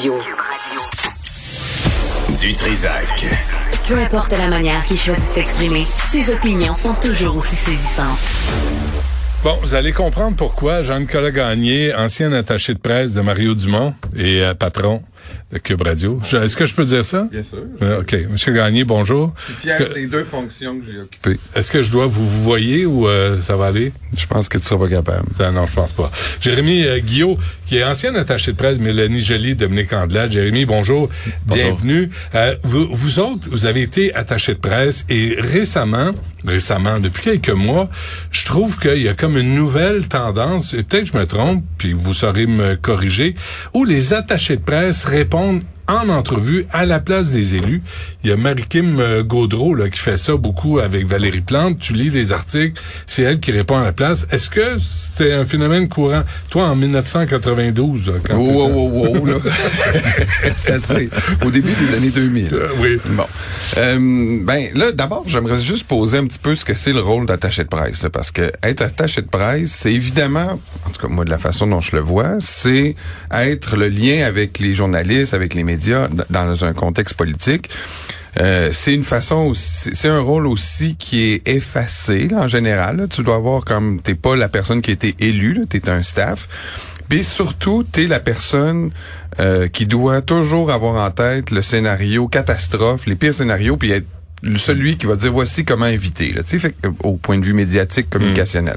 Radio. Du Trisac. Peu importe la manière qu'il choisit de s'exprimer, ses opinions sont toujours aussi saisissantes. Bon, vous allez comprendre pourquoi Jean-Nicolas Gagné, ancien attaché de presse de Mario Dumont et euh, patron de Cube Radio. Je- Est-ce que je peux dire ça? Bien sûr. Euh, OK. Monsieur Gagné, bonjour. Je suis fier que, des deux fonctions que j'ai occupées. est-ce que je dois vous vous voyez ou euh, ça va aller? Je pense que tu seras pas capable. Ça, non, je pense pas. Jérémy euh, Guillot, qui est ancien attaché de presse, Mélanie Joly, Dominique Andelade. Jérémy, bonjour. Bienvenue. Euh, vous, vous autres, vous avez été attaché de presse et récemment, récemment, depuis quelques mois, trouve qu'il y a comme une nouvelle tendance, et peut-être je me trompe, puis vous saurez me corriger, où les attachés de presse répondent en entrevue à la place des élus. Il y a Marie-Kim euh, Gaudreau là, qui fait ça beaucoup avec Valérie Plante. Tu lis les articles, c'est elle qui répond à la place. Est-ce que c'est un phénomène courant? Toi, en 1992, là, quand Oh, oh, oh, oh, là. C'est assez. Au début des années 2000. Euh, oui. Bon. Euh, ben, là, d'abord, j'aimerais juste poser un petit peu ce que c'est le rôle d'attaché de presse. là, parce que être attaché de presse, c'est évidemment, en tout cas, moi, de la façon dont je le vois, c'est être le lien avec les journalistes, avec les médias, dans un contexte politique. Euh, c'est une façon aussi, c'est un rôle aussi qui est effacé en général. Tu dois avoir comme t'es pas la personne qui a été élue, là, t'es un staff. Puis surtout, t'es la personne euh, qui doit toujours avoir en tête le scénario catastrophe, les pires scénarios, puis être celui qui va dire voici comment éviter, là, tu sais, fait au point de vue médiatique, communicationnel.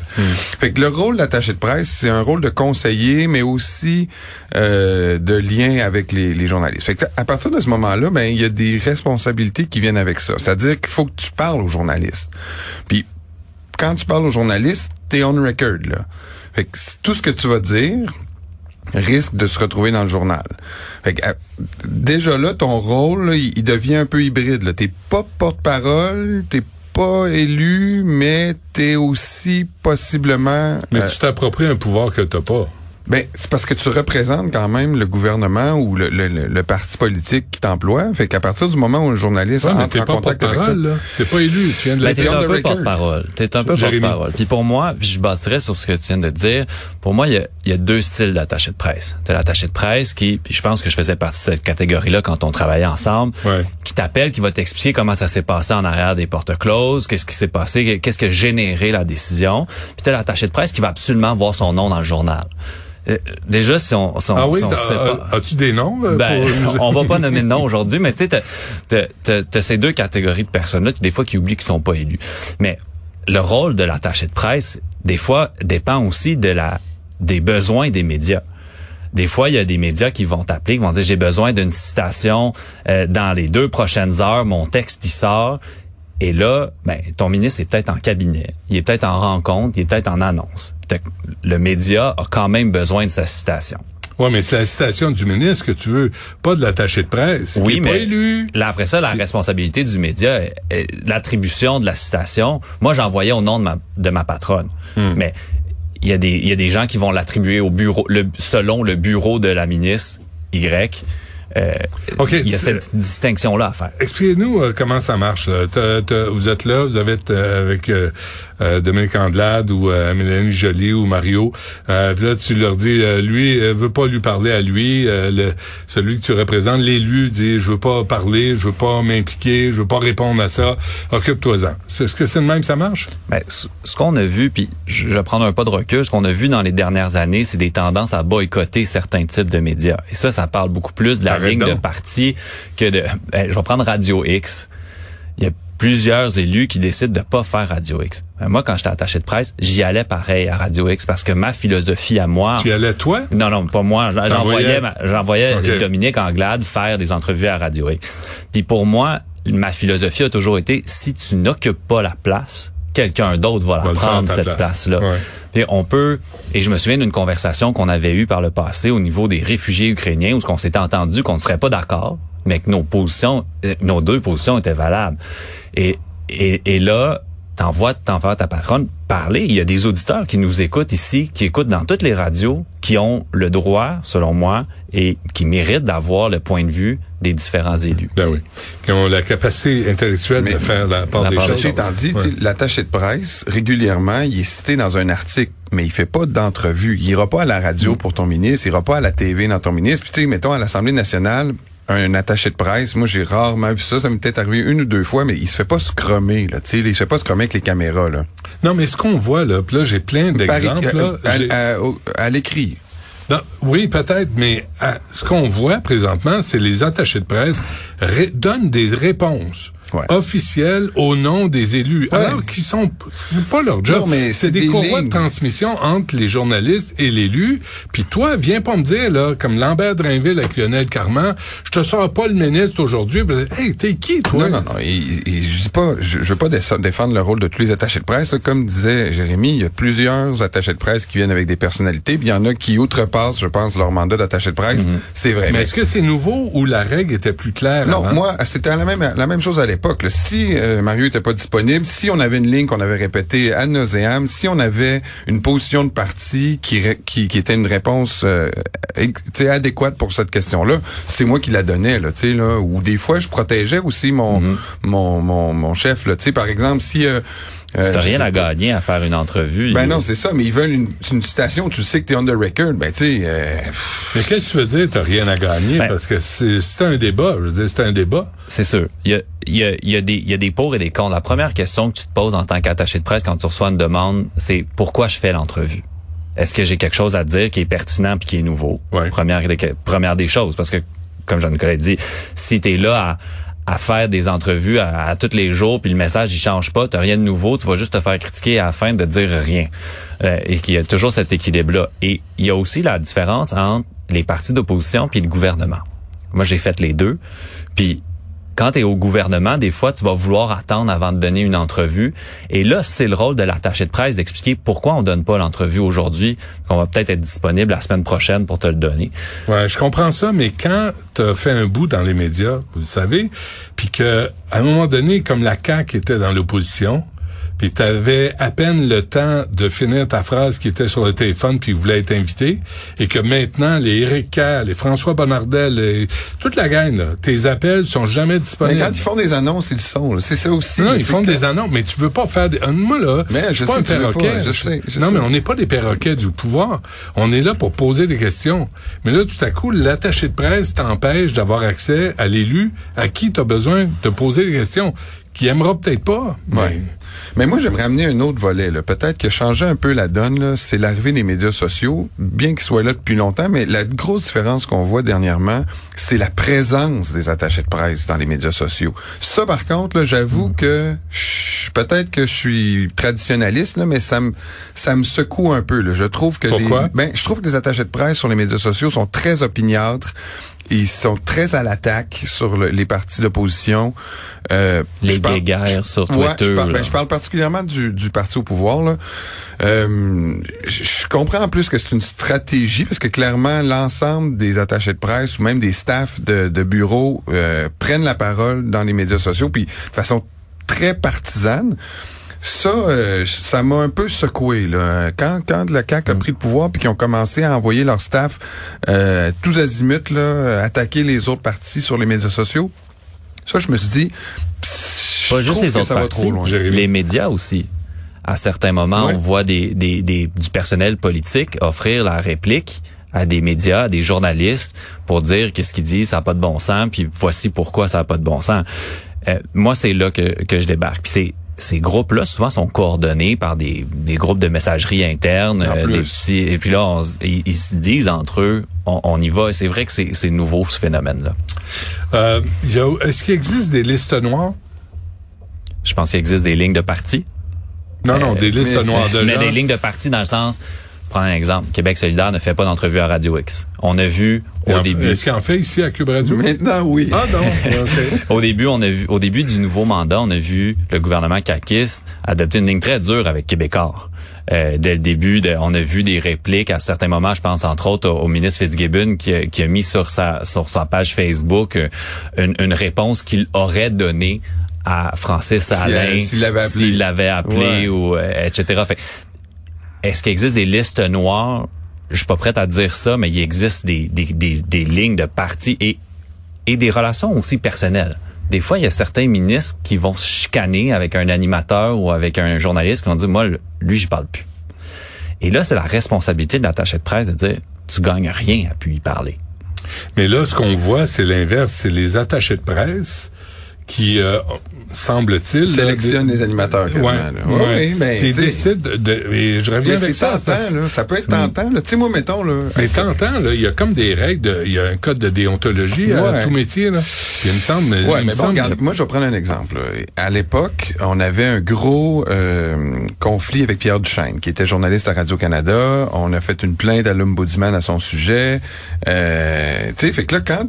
Fait que le rôle d'attaché de presse, c'est un rôle de conseiller, mais aussi euh, de lien avec les, les journalistes. Fait que à partir de ce moment-là, ben il y a des responsabilités qui viennent avec ça. C'est-à-dire qu'il faut que tu parles aux journalistes. Puis quand tu parles aux journalistes, t'es on record là. Fait que tout ce que tu vas dire risque de se retrouver dans le journal. Fait que, euh, déjà là, ton rôle, là, il, devient un peu hybride. T'es pas porte-parole, t'es pas élu, mais t'es aussi possiblement. Mais euh, tu t'appropries un pouvoir que t'as pas. Ben, c'est parce que tu représentes quand même le gouvernement ou le, le- le- le parti politique qui t'emploie. Fait qu'à partir du moment où un journaliste Ouais, entre en pas contact avec toi. T'es pas élu. Tu viens de Ben, le t'es un peu porte-parole. T'es un peu porte-parole. Puis pour moi, puis je bâtirais sur ce que tu viens de dire. Pour moi, il y a, il y a deux styles d'attaché de presse. T'as l'attaché de presse qui, puis je pense que je faisais partie de cette catégorie-là quand on travaillait ensemble, Ouais. qui t'appelle, qui va t'expliquer comment ça s'est passé en arrière des portes closes, qu'est-ce qui s'est passé, qu'est-ce qui a généré la décision. Puis t'as l'attaché de presse qui va absolument voir son nom dans le journal. Euh, déjà, si on, si on, Ah oui, si on t'as- sait pas- as- as-tu des noms? euh, ben, pour on va pas nommer de nom aujourd'hui, mais tu sais, t'as- ces deux catégories de personnes-là, qui, des fois, qui oublient qu'ils sont pas élus. Mais le rôle de l'attaché de presse, des fois, dépend aussi de la des besoins des médias. Des fois, il y a des médias qui vont t'appeler, qui vont dire j'ai besoin d'une citation euh, dans les deux prochaines heures, mon texte il sort. Et là, ben, ton ministre est peut-être en cabinet, il est peut-être en rencontre, il est peut-être en annonce. Le média a quand même besoin de sa citation. Ouais, mais c'est la citation du ministre que tu veux, pas de l'attaché de presse. Oui, mais pas élu. là après ça, la responsabilité du média, l'attribution de la citation. Moi, j'envoyais au nom de ma de ma patronne, Hmm. mais il y a des il y a des gens qui vont l'attribuer au bureau, le, selon le bureau de la ministre Y. Euh, OK, il y a cette distinction là à faire. Expliquez-nous euh, comment ça marche. Là. Vous êtes là, vous avez euh, avec euh, Dominique Andelade ou euh, Mélanie Joly ou Mario. Euh, puis là, tu leur dis, euh, lui, euh, veut pas lui parler à lui. euh, le, celui que tu représentes, l'élu, dit, je veux pas parler, je veux pas m'impliquer, je veux pas répondre à ça. Occupe-toi-en. Est-ce que c'est de même que ça marche? Ben, ce ce qu'on a vu, puis je je vais prendre un pas de recul, ce qu'on a vu dans les dernières années, c'est des tendances à boycotter certains types de médias. Et ça, ça parle beaucoup plus de la Arrête ligne de parti que de... Ben, je vais prendre Radio X. Il y a plusieurs élus qui décident de pas faire Radio X. Ben, moi, quand j'étais attaché de presse, j'y allais pareil à Radio X parce que ma philosophie à moi... Tu y allais toi? Non, non, pas moi. J'envoyais. Dominique Anglade faire des entrevues à Radio X. Puis pour moi, ma philosophie a toujours été, si tu n'occupes pas la place, quelqu'un d'autre va la prendre, cette place. place-là. Ouais. Puis on peut, et je me souviens d'une conversation qu'on avait eue par le passé au niveau des réfugiés ukrainiens, où qu'on s'était entendu qu'on ne serait pas d'accord, mais que nos positions, euh, nos deux positions étaient valables. Et, et, et là, t'envoies t'envoies ta patronne parler. Il y a des auditeurs qui nous écoutent ici, qui écoutent dans toutes les radios, qui ont le droit, selon moi, et qui méritent d'avoir le point de vue des différents élus. Ben oui. Qui ont la capacité intellectuelle Mais- de faire la part La des part des choses. Ceci étant dit, tu sais, l'attaché de presse, régulièrement, il est cité dans un article, mais il fait pas d'entrevue. Il ira pas à la radio pour ton ministre, il ira pas à la TV dans ton ministre. Puis tu sais, mettons, à l'Assemblée nationale, un attaché de presse, moi j'ai rarement vu ça, ça m'est peut-être arrivé une ou deux fois, mais il se fait pas scrummer, là, tu sais, il se fait pas scrummer avec les caméras, là. Non, mais ce qu'on voit, là, là, j'ai plein d'exemples, là. euh, à- l'écrit. Non, oui, peut-être, mais euh, ce qu'on voit présentement, c'est les attachés de presse donnent des réponses Ouais. officielles au nom des élus, Ouais. alors qu'ils sont, c'est pas leur job. C'est des, des courroies lignes. de transmission entre les journalistes et l'élu. Puis toi, viens pas me dire là, comme Lambert Drainville avec Lionel Carman, je te sors pas le ministre aujourd'hui. Hey, t'es qui toi? Non, non, non. Je dis pas, je, je veux pas défendre le rôle de tous les attachés de presse. Comme disait Jérémy, il y a plusieurs attachés de presse qui viennent avec des personnalités. Puis il y en a qui outrepassent, je pense, leur mandat d'attaché de presse. C'est vrai. Mais Mais- est-ce que c'est nouveau ou la règle était plus claire non, avant? moi, c'était la même, la même chose à l'époque. Si euh, Mario était pas disponible, si on avait une ligne qu'on avait répétée ad nauseam, si on avait une position de parti qui, qui, qui était une réponse euh, adéquate pour cette question-là, c'est moi qui la donnais. Là, tu sais, là, ou des fois, je protégeais aussi mon, mon, mon, mon chef. Là, Tu sais, par exemple, si... Euh, euh, Si rien à gagner à faire une entrevue. Ben il- non, c'est ça, mais ils veulent une, une citation, tu sais que t'es on the record, ben tu sais... euh, Mais qu'est-ce que tu veux dire, t'as rien à gagner? Ben- parce que c'est c'est un débat. Je veux dire, c'est un débat. C'est sûr. Il y a, il y, a, il y, a des, il y a des pour et des contre. La première question que tu te poses en tant qu'attaché de presse quand tu reçois une demande, c'est pourquoi je fais l'entrevue? Est-ce que j'ai quelque chose à dire qui est pertinent puis qui est nouveau? Ouais. Première, des, première des choses. Parce que, comme Jean-Nicolas dit, si tu es là à, à faire des entrevues à, tous les jours puis le message il change pas, t'as rien de nouveau, tu vas juste te faire critiquer à la fin de dire rien. Euh, et qu'il y a toujours cet équilibre-là. Et il y a aussi la différence entre les partis d'opposition puis le gouvernement. Moi, j'ai fait les deux. Puis quand tu es au gouvernement, des fois, tu vas vouloir attendre avant de donner une entrevue. Et là, c'est le rôle de l'attaché de presse d'expliquer pourquoi on donne pas l'entrevue aujourd'hui, qu'on va peut-être être disponible la semaine prochaine pour te le donner. Ouais, je comprends ça, mais quand t'as fait un bout dans les médias, vous le savez, puis que à un moment donné, comme la CAQ était dans l'opposition, puis t'avais à peine le temps de finir ta phrase qui était sur le téléphone puis voulait être invité, et que maintenant les Éric Kerr, les François Bonnardel, les- toute la gang, là, tes appels sont jamais mais disponibles. quand ils font des annonces, ils le sont. là. C'est ça aussi. Non, ils font que- des annonces, mais tu veux pas faire des... euh, Moi, là, Mais je suis pas sais un tu pas, perroquet. je sais, je non, sais. mais on n'est pas des perroquets du pouvoir. On est là pour poser des questions. Mais là, tout à coup, l'attaché de presse t'empêche d'avoir accès à l'élu à qui tu as besoin de poser des questions, qui aimera peut-être pas. mais- Ouais. Mais moi, j'aimerais amener un autre volet. là. Peut-être que changer un peu la donne, là, c'est l'arrivée des médias sociaux, bien qu'ils soient là depuis longtemps, mais la grosse différence qu'on voit dernièrement, c'est la présence des attachés de presse dans les médias sociaux. Ça, par contre, là, j'avoue que je- peut-être que je suis traditionnaliste, là, mais ça me ça me secoue un peu. Là. Je trouve que Pourquoi? les ben, je trouve que les attachés de presse sur les médias sociaux sont très opiniâtres. Ils sont très à l'attaque sur le- les partis d'opposition. Euh, Les parle- guéguerres sur Ouais, Twitter. je, parle, ben, je parle particulièrement du, du parti au pouvoir. Là. Euh, je, comprends en plus que c'est une stratégie parce que clairement l'ensemble des attachés de presse ou même des staffs de, de bureau euh, prennent la parole dans les médias sociaux puis de façon très partisane. Ça, euh, ça m'a un peu secoué. Là. Quand, quand le CAC a pris le pouvoir puis qu'ils ont commencé à envoyer leur staff euh, tous azimuts, là, attaquer les autres partis sur les médias sociaux, ça, je me suis dit, pss, Pas je juste les autres ça va partis, trop loin. Les médias aussi. À certains moments, Ouais. on voit des, des, des, du personnel politique offrir la réplique à des médias, à des journalistes, pour dire que ce qu'ils disent, ça n'a pas de bon sens, puis voici pourquoi ça n'a pas de bon sens. Euh, moi, c'est là que, que je débarque. Puis c'est ces groupes-là, souvent, sont coordonnés par des, des groupes de messagerie interne, euh, plus. des petits, et puis là, on ils, ils se disent entre eux, on, on y va. Et c'est vrai que c'est nouveau, ce phénomène-là. Euh, Est-ce qu'il existe des listes noires? Je pense qu'il existe des lignes de partis. Non, non, des listes noires de Mais gens. des lignes de parti dans le sens, prends un exemple, Québec solidaire ne fait pas d'entrevue à Radio X. On a vu au en- début, Est-ce qu'il en fait ici à Cube Radio? Maintenant, oui. Ah non, ok. au début, on a vu, au début du nouveau mandat, on a vu le gouvernement caquiste adopter une ligne très dure avec Québécois. Euh, dès le début, de- on a vu des répliques à certains moments. Je pense entre autres au, au ministre Fitzgibbon qui, a- qui a mis sur sa sur sa page Facebook euh, une, une réponse qu'il aurait donnée à Francis euh, Alain s'il l'avait appelé. s'il l'avait appelé Ouais. ou euh, etc. Fait, est-ce qu'il existe des listes noires? Je suis pas prête à dire ça, mais il existe des des, des, lignes de parti et et des relations aussi personnelles. Des fois, il y a certains ministres qui vont se chicaner avec un animateur ou avec un journaliste qui vont dire moi lui j'y parle plus. Et là, c'est la responsabilité de l'attaché de presse de dire tu gagnes rien à plus y parler. Mais là, ce qu'on voit, c'est l'inverse. C'est les attachés de presse qui, euh, semble-t-il... Sélectionne là, les animateurs, Ouais, là. ouais. Ben, Ils tu sais. décident de... Et je reviens Mais avec ça. tentant, là. Ça peut être tentant. Tu sais, moi, mettons, là. Mais t'entends, là, il y a comme des règles, de- il y a un code de déontologie à tout métier, là. Puis il me semble... Ouais, il me mais bon, semble- regarde, moi, je vais prendre un exemple. À l'époque, on avait un gros euh, conflit avec Pierre Duchesne, qui était journaliste à Radio-Canada. On a fait une plainte à l'Ombudsman à son sujet. Euh, tu sais, fait que là, quand,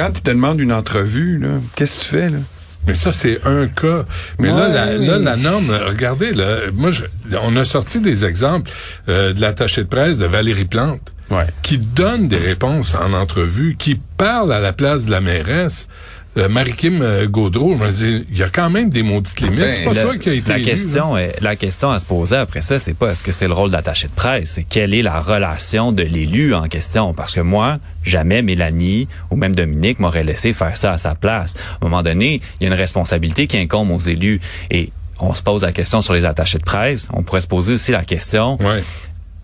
quand il te demande une entrevue, qu'est-ce que tu fais, là? Mais ça, c'est un cas. Mais là, la, là, la norme, regardez, là, moi, je- on a sorti des exemples euh, de l'attaché de presse de Valérie Plante, Ouais. qui donne des réponses en entrevue, qui parle à la place de la mairesse. Euh, Marie-Kim euh, Gaudreau, je me dis, il y a quand même des maudites limites. Ben, c'est pas Le- ça qui a été la élu, question est, la question à se poser après ça, c'est pas est-ce que c'est le rôle d'attaché de presse, c'est quelle est la relation de l'élu en question? Parce que moi, jamais Mélanie ou même Dominique m'aurait laissé faire ça à sa place. À un moment donné, il y a une responsabilité qui incombe aux élus et on se pose la question sur les attachés de presse. On pourrait se poser aussi la question. Ouais.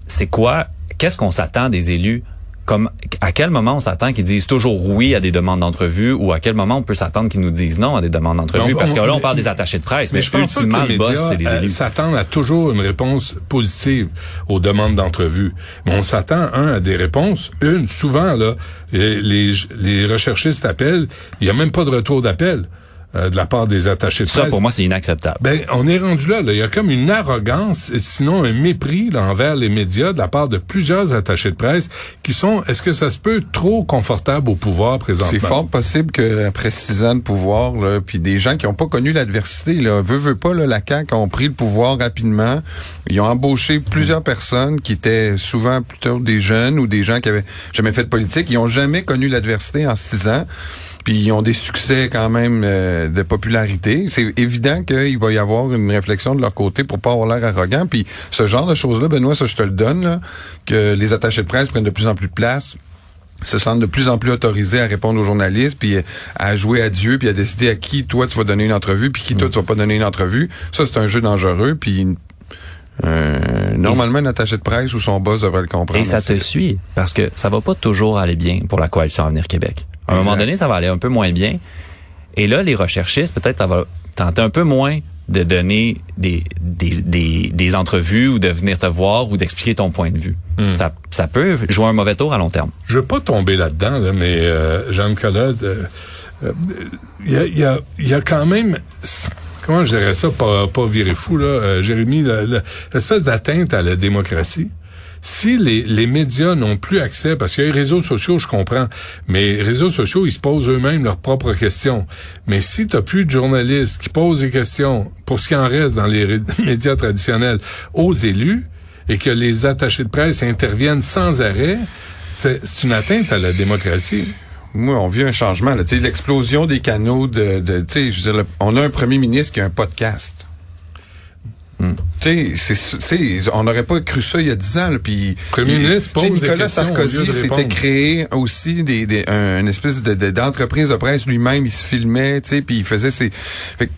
c'est quoi, qu'est-ce qu'on s'attend des élus? Comme, à quel moment on s'attend qu'ils disent toujours oui à des demandes d'entrevue ou à quel moment on peut s'attendre qu'ils nous disent non à des demandes d'entrevue? Parce que là, on parle des attachés de presse, mais, Mais je pense ultimement, que les le boss, médias c'est les euh, s'attendent à toujours une réponse positive aux demandes d'entrevue. Mais on s'attend, un, à des réponses. Une, souvent, là, les, les, les recherchistes appellent, il n'y a même pas de retour d'appel euh, de la part des attachés de Ça, presse. pour moi, c'est inacceptable. Ben, on est rendu là, là. Il y a comme une arrogance, et sinon un mépris là, envers les médias de la part de plusieurs attachés de presse qui sont, est-ce que ça se peut, trop confortables au pouvoir présentement? C'est fort possible qu'après six ans de pouvoir, là, puis des gens qui n'ont pas connu l'adversité, là, veut, veut pas, là, la CAQ ont pris le pouvoir rapidement. Ils ont embauché plusieurs personnes qui étaient souvent plutôt des jeunes ou des gens qui avaient jamais fait de politique. Ils ont jamais connu l'adversité en six ans. Puis ils ont des succès quand même euh, de popularité. C'est évident qu'il va y avoir une réflexion de leur côté pour pas avoir l'air arrogant. Puis ce genre de choses-là, Benoît, ça je te le donne, là, que les attachés de presse prennent de plus en plus de place se sentent de plus en plus autorisés à répondre aux journalistes, puis à jouer à Dieu, puis à décider à qui toi tu vas donner une entrevue, puis qui toi tu vas pas donner une entrevue. Ça c'est un jeu dangereux, puis euh, normalement un attaché de presse ou son boss devrait le comprendre. Et ça te suit, parce que ça va pas toujours aller bien pour la coalition Avenir Québec. À un Exact. moment donné, ça va aller un peu moins bien. Et là, les recherchistes, peut-être, ça va tenter un peu moins de donner des, des, des, des entrevues ou de venir te voir ou d'expliquer ton point de vue. Ça, ça peut jouer un mauvais tour à long terme. Je veux pas tomber là-dedans, là, mais euh, Jean Collade, euh, euh, il y, a, y, a, il y a quand même, comment je dirais ça, pas, pas virer fou, là, euh, Jérémy, l'espèce d'atteinte à la démocratie. Si les, les médias n'ont plus accès, parce qu'il y a les réseaux sociaux, je comprends, mais les réseaux sociaux, ils se posent eux-mêmes leurs propres questions. Mais si tu plus de journalistes qui posent des questions, pour ce qui en reste dans les médias traditionnels, aux élus, et que les attachés de presse interviennent sans arrêt, c'est une atteinte à la démocratie. Moi, on vit un changement. L'explosion des canaux de... de je veux on a un premier ministre qui a un podcast. Sais, c'est- on n'aurait pas cru ça il y a dix ans. Là, puis, Premier ministre pose Nicolas Sarkozy de s'était créé aussi des, des, un- une espèce de- de- d'entreprise de, presse lui-même. Il se filmait, puis il faisait ses...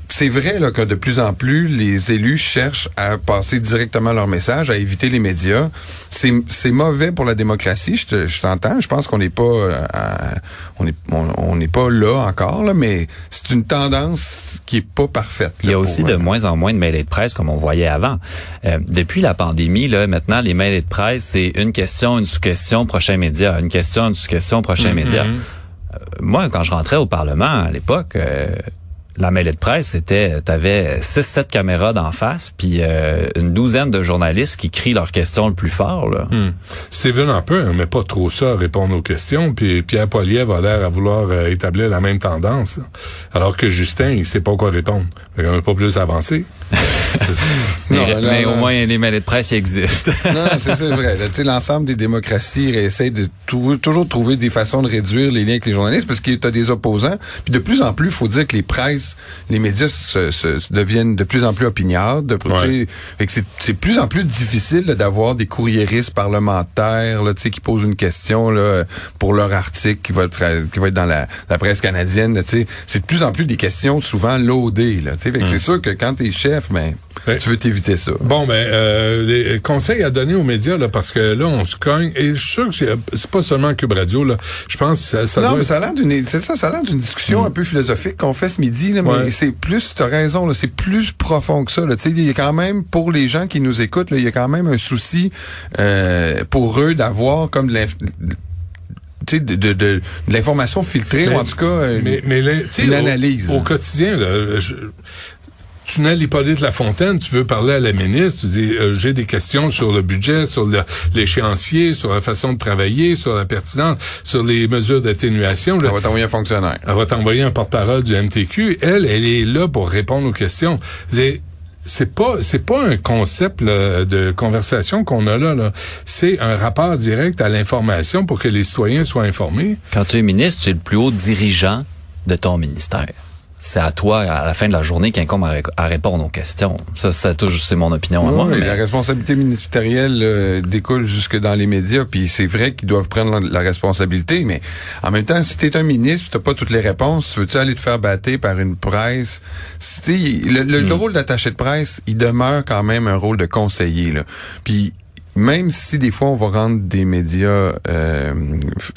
C'est vrai là, que de plus en plus, les élus cherchent à passer directement leur message, à éviter les médias. C'est mauvais pour la démocratie, je te- je t'entends. Je pense qu'on n'est pas... euh, à- on n'est on, pas là encore, là, mais c'est une tendance qui est pas parfaite. Il y a pour, aussi euh, de moins en moins de mails de presse comme on avant. Euh, depuis la pandémie, là, maintenant, les mails de presse, c'est une question, une sous-question, prochain média. Une question, une sous-question, prochain média. Euh, moi, quand je rentrais au Parlement à l'époque, euh, la mêlée de presse, c'était, t'avais six, sept caméras d'en face, puis euh, une douzaine de journalistes qui crient leurs questions le plus fort. Là. Hmm. Steven Harper mais pas trop ça à répondre aux questions, puis Pierre Poilievre a l'air à vouloir euh, établir la même tendance, alors que Justin, il sait pas quoi répondre. Fait qu'on n'a pas plus avancé. mais, mais au moins, les mêlées de presse existent. non, c'est vrai. L'ensemble des démocraties essaient de toujours trouver des façons de réduire les liens avec les journalistes parce que tu as des opposants. Puis de plus en plus, il faut dire que les presses, les médias se, deviennent de plus en plus opiniards. De, C'est plus en plus difficile d'avoir des courriéristes parlementaires là, qui posent une question là, pour leur article qui va être, qui va être dans la, la presse canadienne. C'est de plus en plus des questions souvent loadées. Là, C'est sûr que quand tu es chef, ben, tu veux t'éviter ça. Bon, ben, euh, des conseils à donner aux médias, là, parce que là, on se cogne. Et je suis sûr que c'est pas seulement Cube Radio, là. Je pense que ça, ça Non, mais ça a l'air d'une, c'est ça, ça a l'air d'une discussion un peu philosophique qu'on fait ce midi, là, mais c'est plus, t'as raison, là, c'est plus profond que ça, là. Tu sais, il y a quand même, pour les gens qui nous écoutent, il y a quand même un souci, euh, pour eux d'avoir comme de de, de, de, l'information filtrée, ou en tout cas, mais, mais une analyse. Au, quotidien, là, je, tunnel Hippolyte Lafontaine, tu veux parler à la ministre, tu dis euh, j'ai des questions sur le budget, sur l'échéancier, sur la façon de travailler, sur la pertinence, sur les mesures d'atténuation. Elle va t'envoyer un fonctionnaire. Elle va t'envoyer un porte-parole du MTQ. Elle, elle est là pour répondre aux questions. C'est pas c'est pas un concept de conversation qu'on a là. là. C'est un rapport direct à l'information pour que les citoyens soient informés. Quand tu es ministre, tu es le plus haut dirigeant de ton ministère c'est à toi, à la fin de la journée, qui incombe à, répondre aux questions. Ça, ça c'est mon opinion à moi. La responsabilité ministérielle euh, découle jusque dans les médias, puis c'est vrai qu'ils doivent prendre la, responsabilité, mais en même temps, si tu es un ministre, tu pas toutes les réponses, tu veux-tu aller te faire battre par une presse? Le, le, le, hmm. rôle d'attaché de presse, il demeure quand même un rôle de conseiller. Là. Puis même si des fois on va rendre des médias euh,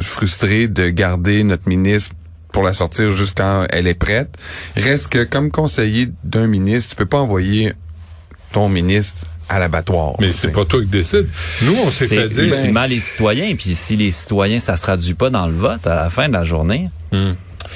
frustrés de garder notre ministre pour la sortir juste quand elle est prête. Reste que comme conseiller d'un ministre, tu peux pas envoyer ton ministre à l'abattoir. Mais c'est pas toi qui décide. Nous, on s'est fait dire. C'est mal les citoyens. Puis si les citoyens, ça se traduit pas dans le vote à la fin de la journée. Hmm.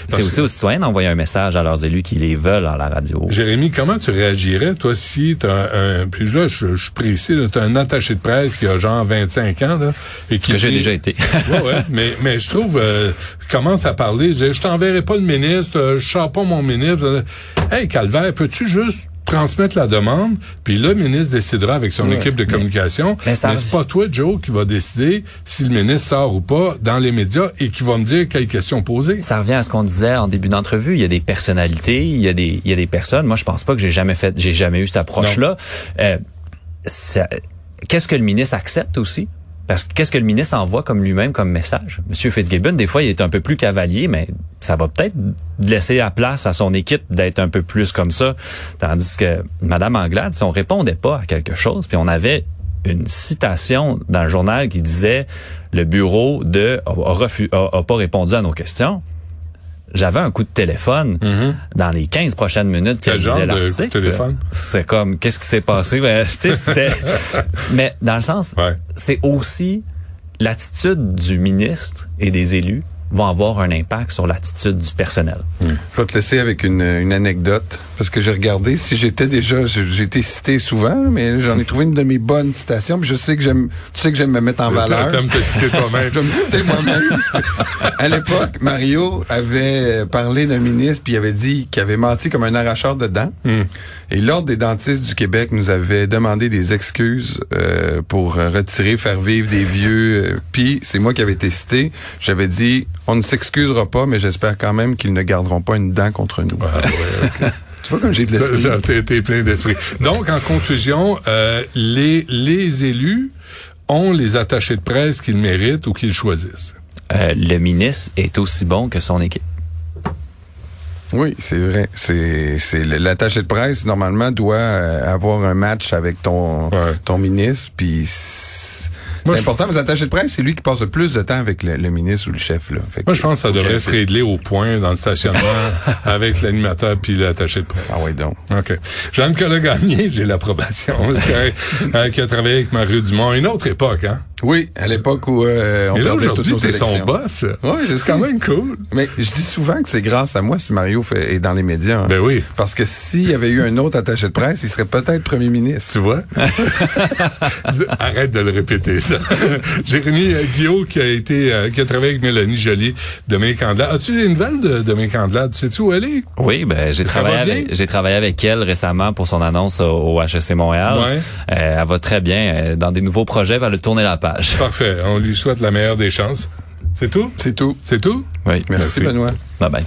C'est aussi aux citoyens d'envoyer un message à leurs élus qui les veulent à la radio. Jérémy, comment tu réagirais, toi, si tu un... Puis là, je, suis précis, tu as un attaché de presse qui a genre 25 ans, là, et qui... Que j'ai déjà été. ouais, ouais, mais, mais je trouve, euh, commence à parler, je, je t'enverrai pas le ministre, euh, je sors pas mon ministre. Hey, Calvaire, peux-tu juste transmettre la demande, puis le ministre décidera avec son équipe de communication. Mais, c'est pas toi, Joe, qui va décider si le ministre sort ou pas dans les médias et qui va me dire quelles questions poser. Ça revient à ce qu'on disait en début d'entrevue. Il y a des personnalités, il y a des, il y a des personnes. Moi, je pense pas que j'ai jamais fait, j'ai jamais eu cette approche-là. Euh, Qu'est-ce que le ministre accepte aussi? Parce que qu'est-ce que le ministre envoie comme lui-même comme message? Monsieur Fitzgibbon, des fois, il est un peu plus cavalier, mais ça va peut-être laisser la place à son équipe d'être un peu plus comme ça. Tandis que Madame Anglade, si on répondait pas à quelque chose, puis on avait une citation dans le journal qui disait le bureau de a, a pas répondu à nos questions j'avais un coup de téléphone mm-hmm. dans les 15 prochaines minutes qu'elle disait l'article. C'est comme, qu'est-ce qui s'est passé? Ben, c'était, mais dans le sens, c'est aussi l'attitude du ministre et des élus vont avoir un impact sur l'attitude du personnel. Hmm. Je vais te laisser avec une, une anecdote, parce que j'ai regardé, si j'étais déjà, j'ai été cité souvent, mais j'en ai trouvé une de mes bonnes citations, puis je sais que j'aime, tu sais que j'aime me mettre en valeur. T'aimes te citer toi-même. je vais me citer moi-même. à l'époque, Mario avait parlé d'un ministre, puis il avait dit qu'il avait menti comme un arracheur de dents. Hmm. Et l'Ordre des dentistes du Québec nous avait demandé des excuses euh, pour retirer, faire vivre des vieux. Euh, puis c'est moi qui avais été cité. J'avais dit on ne s'excusera pas, mais j'espère quand même qu'ils ne garderont pas une dent contre nous. Ah, tu vois comme j'ai de l'esprit. T'es plein d'esprit. Donc, en conclusion, euh, les, les élus ont les attachés de presse qu'ils méritent ou qu'ils choisissent. Euh, le ministre est aussi bon que son équipe. Oui, c'est vrai. C'est, c'est l'attaché de presse normalement doit euh, avoir un match avec ton ton ministre, puis c'est important, mais l'attaché de presse, c'est lui qui passe le plus de temps avec le, ministre ou le chef. Là. Moi, je pense que ça devrait se régler au point dans le stationnement avec l'animateur puis l'attaché de presse. Ah oui, donc. OK. Jeanne-Claude Gagné, j'ai l'approbation. euh, qui a travaillé avec Marie Dumont. Une autre époque, hein? Oui, à l'époque où euh, on Et là, aujourd'hui, t'es son boss. Oui, c'est quand même cool. Mais je dis souvent que c'est grâce à moi si Mario fait, est dans les médias. Hein. Ben oui. Parce que s'il y avait eu un autre attaché de presse, il serait peut-être premier ministre. Tu vois? Arrête de le répéter, ça. Jérémy Guillaume qui a été euh, qui a travaillé avec Mélanie Joly, Dominique Andelade. As-tu des nouvelles de Dominique Andelade? Sais-tu où elle est? Oui, ben j'ai travaillé avec, j'ai travaillé avec elle récemment pour son annonce au, HEC Montréal. Ouais. Euh, elle va très bien euh, dans des nouveaux projets, elle va le tourner la page. Parfait. On lui souhaite la meilleure des chances. C'est tout? C'est tout. C'est tout? Oui. Merci, Merci. Benoît. Bye bye.